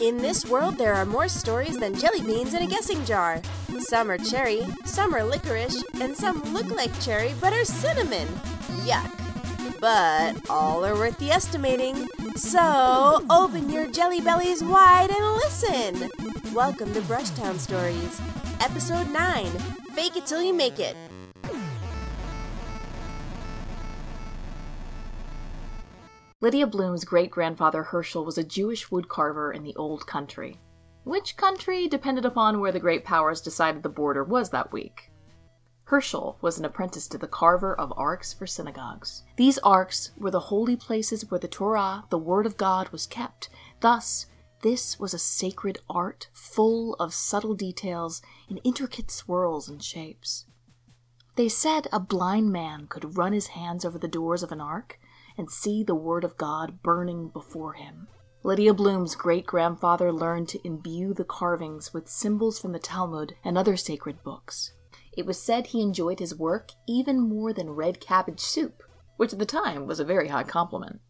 In this world, there are more stories than jelly beans in a guessing jar. Some are cherry, some are licorice, and some look like cherry but are cinnamon. Yuck. But all are worth the estimating. So open your jelly bellies wide and listen. Welcome to Brushtown Stories, Episode 9 Fake It Till You Make It. Lydia Bloom's great grandfather Herschel was a Jewish woodcarver in the Old Country. Which country depended upon where the great powers decided the border was that week. Herschel was an apprentice to the carver of arks for synagogues. These arks were the holy places where the Torah, the Word of God, was kept. Thus, this was a sacred art full of subtle details and intricate swirls and shapes. They said a blind man could run his hands over the doors of an ark and see the Word of God burning before him. Lydia Bloom's great grandfather learned to imbue the carvings with symbols from the Talmud and other sacred books. It was said he enjoyed his work even more than red cabbage soup, which at the time was a very high compliment.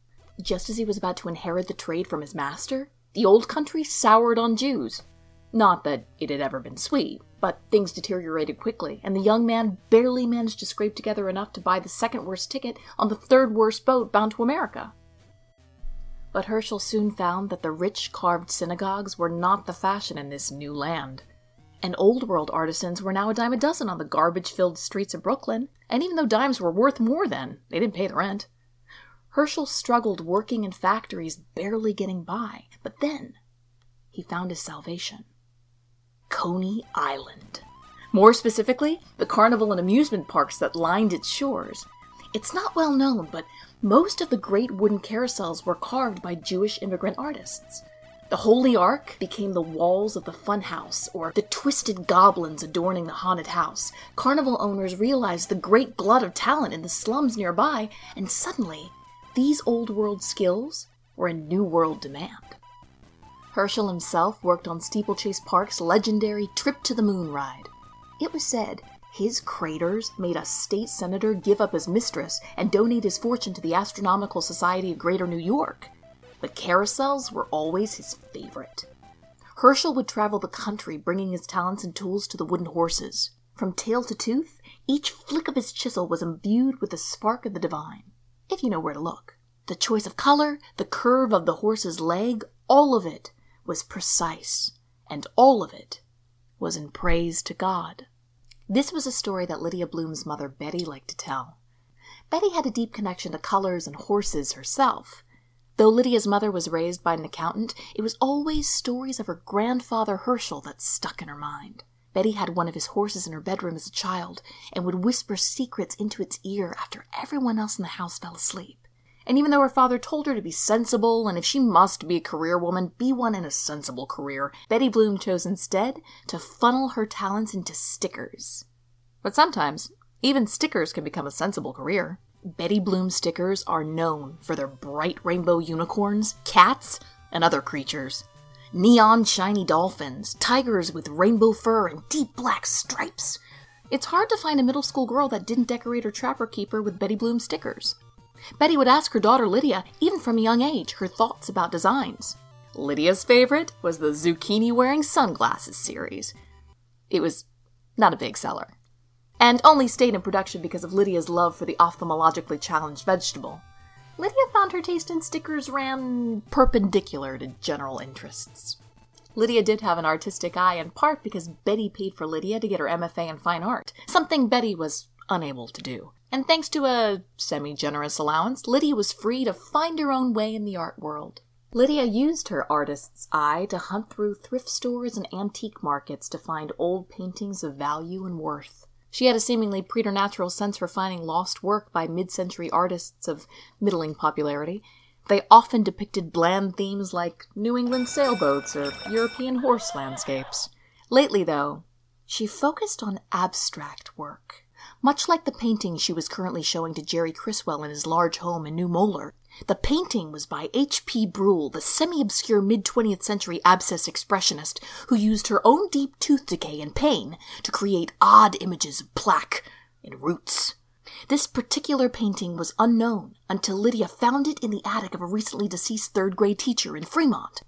Just as he was about to inherit the trade from his master, the old country soured on Jews. Not that it had ever been sweet, but things deteriorated quickly, and the young man barely managed to scrape together enough to buy the second worst ticket on the third worst boat bound to America. But Herschel soon found that the rich carved synagogues were not the fashion in this new land. And old world artisans were now a dime a dozen on the garbage filled streets of Brooklyn, and even though dimes were worth more then, they didn't pay the rent. Herschel struggled working in factories, barely getting by, but then he found his salvation. Coney Island. More specifically, the carnival and amusement parks that lined its shores. It's not well known, but most of the great wooden carousels were carved by Jewish immigrant artists. The Holy Ark became the walls of the funhouse, or the twisted goblins adorning the haunted house. Carnival owners realized the great glut of talent in the slums nearby, and suddenly, these old world skills were in new world demand. Herschel himself worked on Steeplechase Park's legendary Trip to the Moon ride. It was said his craters made a state senator give up his mistress and donate his fortune to the Astronomical Society of Greater New York. But carousels were always his favorite. Herschel would travel the country bringing his talents and tools to the wooden horses. From tail to tooth, each flick of his chisel was imbued with the spark of the divine, if you know where to look. The choice of color, the curve of the horse's leg, all of it was precise, and all of it was in praise to God. This was a story that Lydia Bloom's mother Betty liked to tell. Betty had a deep connection to colors and horses herself. Though Lydia's mother was raised by an accountant, it was always stories of her grandfather Herschel that stuck in her mind. Betty had one of his horses in her bedroom as a child and would whisper secrets into its ear after everyone else in the house fell asleep. And even though her father told her to be sensible, and if she must be a career woman, be one in a sensible career, Betty Bloom chose instead to funnel her talents into stickers. But sometimes, even stickers can become a sensible career. Betty Bloom stickers are known for their bright rainbow unicorns, cats, and other creatures. Neon shiny dolphins, tigers with rainbow fur and deep black stripes. It's hard to find a middle school girl that didn't decorate her trapper keeper with Betty Bloom stickers. Betty would ask her daughter Lydia, even from a young age, her thoughts about designs. Lydia's favorite was the zucchini wearing sunglasses series. It was not a big seller, and only stayed in production because of Lydia's love for the ophthalmologically challenged vegetable. Lydia found her taste in stickers ran perpendicular to general interests. Lydia did have an artistic eye, in part because Betty paid for Lydia to get her MFA in fine art, something Betty was unable to do. And thanks to a semi generous allowance, Lydia was free to find her own way in the art world. Lydia used her artist's eye to hunt through thrift stores and antique markets to find old paintings of value and worth. She had a seemingly preternatural sense for finding lost work by mid century artists of middling popularity. They often depicted bland themes like New England sailboats or European horse landscapes. Lately, though, she focused on abstract work, much like the painting she was currently showing to Jerry Criswell in his large home in New Molar. The painting was by H.P. Bruhl, the semi obscure mid 20th century abscess expressionist who used her own deep tooth decay and pain to create odd images of plaque and roots. This particular painting was unknown until Lydia found it in the attic of a recently deceased third grade teacher in Fremont.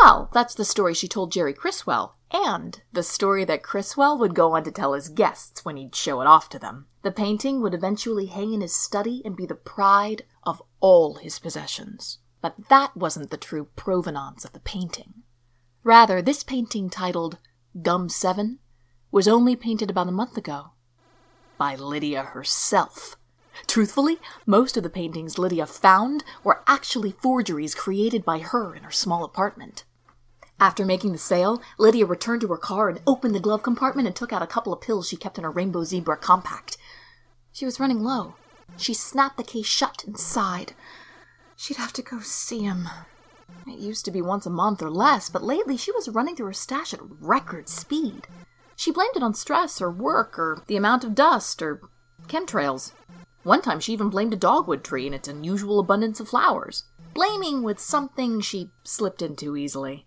Well, that's the story she told Jerry Criswell, and the story that Criswell would go on to tell his guests when he'd show it off to them. The painting would eventually hang in his study and be the pride of all his possessions. But that wasn't the true provenance of the painting. Rather, this painting titled Gum 7 was only painted about a month ago by Lydia herself. Truthfully, most of the paintings Lydia found were actually forgeries created by her in her small apartment. After making the sale, Lydia returned to her car and opened the glove compartment and took out a couple of pills she kept in her Rainbow Zebra compact. She was running low. She snapped the case shut and sighed. She'd have to go see him. It used to be once a month or less, but lately she was running through her stash at record speed. She blamed it on stress or work or the amount of dust or chemtrails. One time she even blamed a dogwood tree and its unusual abundance of flowers. Blaming with something she slipped into easily.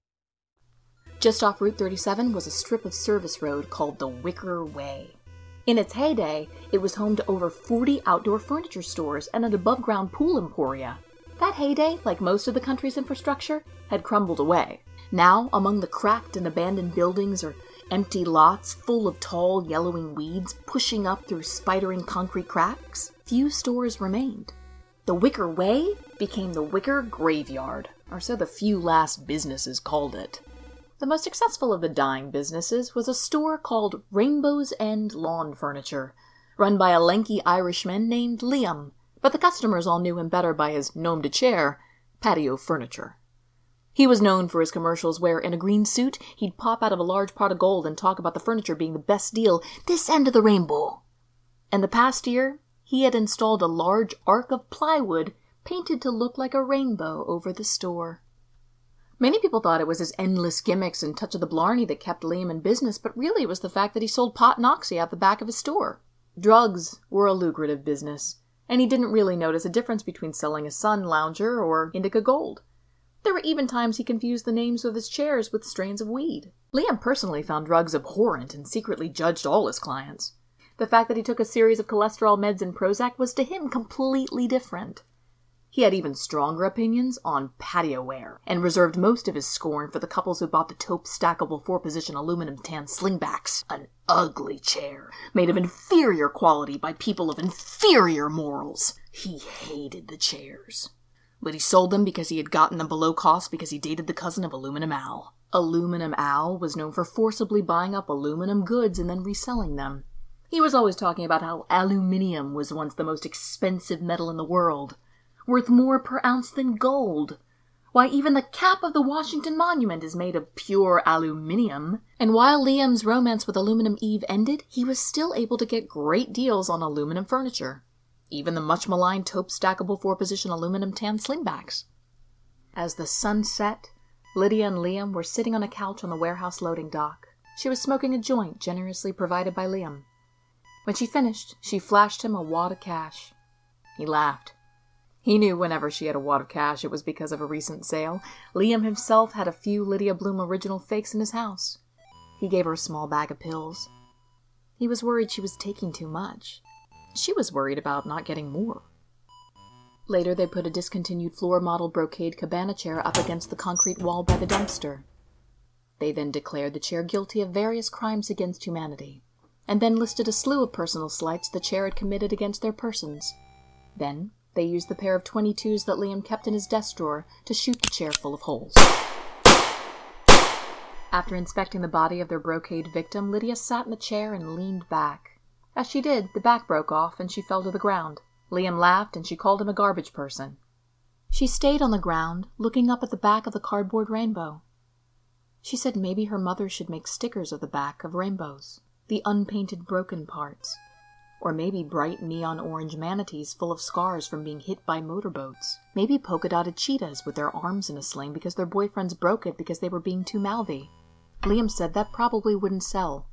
Just off Route 37 was a strip of service road called the Wicker Way. In its heyday, it was home to over 40 outdoor furniture stores and an above ground pool emporia. That heyday, like most of the country's infrastructure, had crumbled away. Now, among the cracked and abandoned buildings are empty lots full of tall, yellowing weeds pushing up through spidering concrete cracks. Few stores remained. The Wicker Way became the Wicker Graveyard, or so the few last businesses called it. The most successful of the dying businesses was a store called Rainbow's End Lawn Furniture, run by a lanky Irishman named Liam, but the customers all knew him better by his nom de chair, patio furniture. He was known for his commercials where, in a green suit, he'd pop out of a large pot of gold and talk about the furniture being the best deal this end of the rainbow. In the past year, he had installed a large arc of plywood painted to look like a rainbow over the store. Many people thought it was his endless gimmicks and touch of the blarney that kept Liam in business, but really it was the fact that he sold pot and oxy out the back of his store. Drugs were a lucrative business, and he didn't really notice a difference between selling a sun lounger or indica gold. There were even times he confused the names of his chairs with strains of weed. Liam personally found drugs abhorrent and secretly judged all his clients. The fact that he took a series of cholesterol meds and Prozac was to him completely different. He had even stronger opinions on patio ware, and reserved most of his scorn for the couples who bought the taupe stackable four position aluminum tan slingbacks. An ugly chair, made of inferior quality by people of inferior morals. He hated the chairs. But he sold them because he had gotten them below cost because he dated the cousin of Aluminum Al. Aluminum Al was known for forcibly buying up aluminum goods and then reselling them. He was always talking about how aluminium was once the most expensive metal in the world worth more per ounce than gold. Why, even the cap of the Washington Monument is made of pure aluminium. And while Liam's romance with Aluminum Eve ended, he was still able to get great deals on aluminum furniture. Even the much maligned taupe stackable four position aluminum tan slingbacks. As the sun set, Lydia and Liam were sitting on a couch on the warehouse loading dock. She was smoking a joint generously provided by Liam. When she finished, she flashed him a wad of cash. He laughed. He knew whenever she had a wad of cash, it was because of a recent sale. Liam himself had a few Lydia Bloom original fakes in his house. He gave her a small bag of pills. He was worried she was taking too much. She was worried about not getting more. Later, they put a discontinued floor model brocade cabana chair up against the concrete wall by the dumpster. They then declared the chair guilty of various crimes against humanity, and then listed a slew of personal slights the chair had committed against their persons. Then they used the pair of 22s that Liam kept in his desk drawer to shoot the chair full of holes. After inspecting the body of their brocade victim, Lydia sat in the chair and leaned back. As she did, the back broke off and she fell to the ground. Liam laughed and she called him a garbage person. She stayed on the ground, looking up at the back of the cardboard rainbow. She said maybe her mother should make stickers of the back of rainbows, the unpainted broken parts, or maybe bright neon orange manatees full of scars from being hit by motorboats. Maybe polka dotted cheetahs with their arms in a sling because their boyfriends broke it because they were being too mouthy. Liam said that probably wouldn't sell.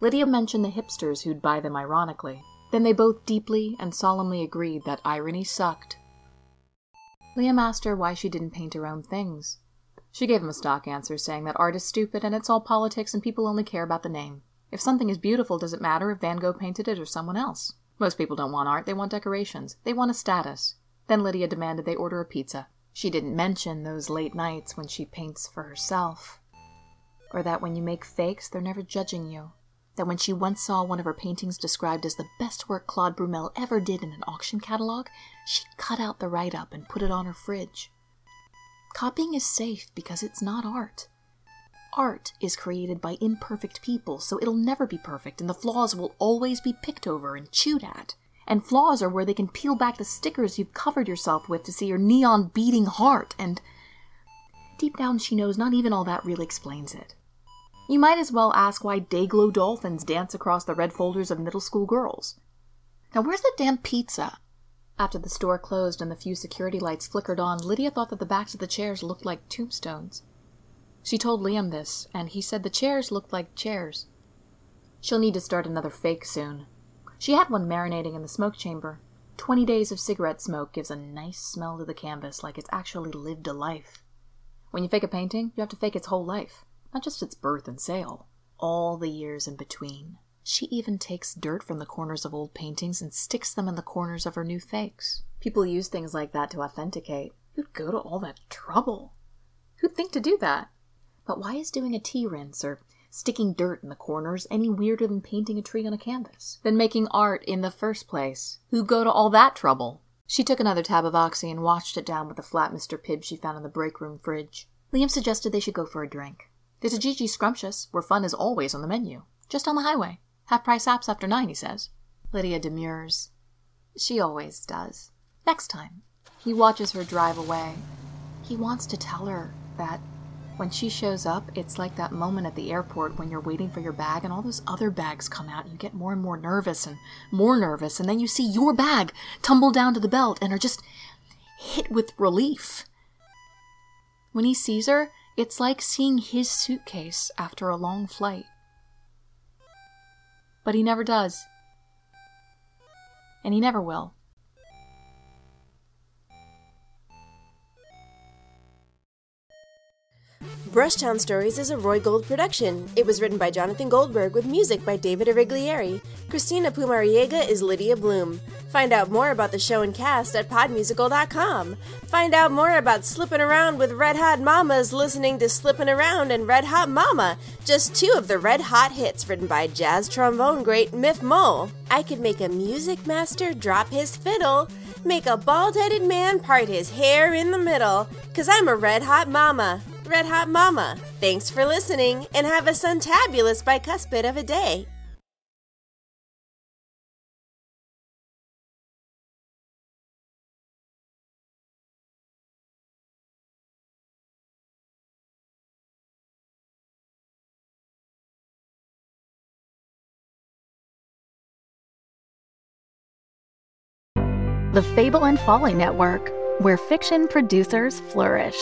Lydia mentioned the hipsters who'd buy them ironically. Then they both deeply and solemnly agreed that irony sucked. Liam asked her why she didn't paint her own things. She gave him a stock answer saying that art is stupid and it's all politics and people only care about the name. If something is beautiful, does it matter if Van Gogh painted it or someone else? Most people don't want art, they want decorations. They want a status. Then Lydia demanded they order a pizza. She didn't mention those late nights when she paints for herself. Or that when you make fakes, they're never judging you. That when she once saw one of her paintings described as the best work Claude Brumel ever did in an auction catalog, she cut out the write up and put it on her fridge. Copying is safe because it's not art. Art is created by imperfect people, so it'll never be perfect, and the flaws will always be picked over and chewed at. And flaws are where they can peel back the stickers you've covered yourself with to see your neon beating heart, and deep down she knows not even all that really explains it. You might as well ask why Dayglow dolphins dance across the red folders of middle school girls. Now, where's the damn pizza? After the store closed and the few security lights flickered on, Lydia thought that the backs of the chairs looked like tombstones. She told Liam this, and he said the chairs looked like chairs. She'll need to start another fake soon. She had one marinating in the smoke chamber. Twenty days of cigarette smoke gives a nice smell to the canvas, like it's actually lived a life. When you fake a painting, you have to fake its whole life, not just its birth and sale, all the years in between. She even takes dirt from the corners of old paintings and sticks them in the corners of her new fakes. People use things like that to authenticate. Who'd go to all that trouble? Who'd think to do that? But why is doing a tea rinse or sticking dirt in the corners any weirder than painting a tree on a canvas? Than making art in the first place? Who'd go to all that trouble? She took another tab of oxy and washed it down with the flat Mr. Pibb she found in the break room fridge. Liam suggested they should go for a drink. There's a Gigi Scrumptious, where fun is always on the menu. Just on the highway. Half price apps after nine, he says. Lydia demurs. She always does. Next time. He watches her drive away. He wants to tell her that when she shows up, it's like that moment at the airport when you're waiting for your bag and all those other bags come out. And you get more and more nervous and more nervous, and then you see your bag tumble down to the belt and are just hit with relief. When he sees her, it's like seeing his suitcase after a long flight. But he never does. And he never will. Brushtown Stories is a Roy Gold production. It was written by Jonathan Goldberg with music by David Ariglieri. Christina Pumariega is Lydia Bloom. Find out more about the show and cast at podmusical.com. Find out more about slipping around with Red Hot Mamas listening to Slippin' Around and Red Hot Mama, just two of the red hot hits written by jazz trombone great Miff Mole. I could make a music master drop his fiddle, make a bald headed man part his hair in the middle, cause I'm a red hot mama. Red Hot Mama. Thanks for listening and have a suntabulous bicuspid of a day. The Fable and Folly Network, where fiction producers flourish.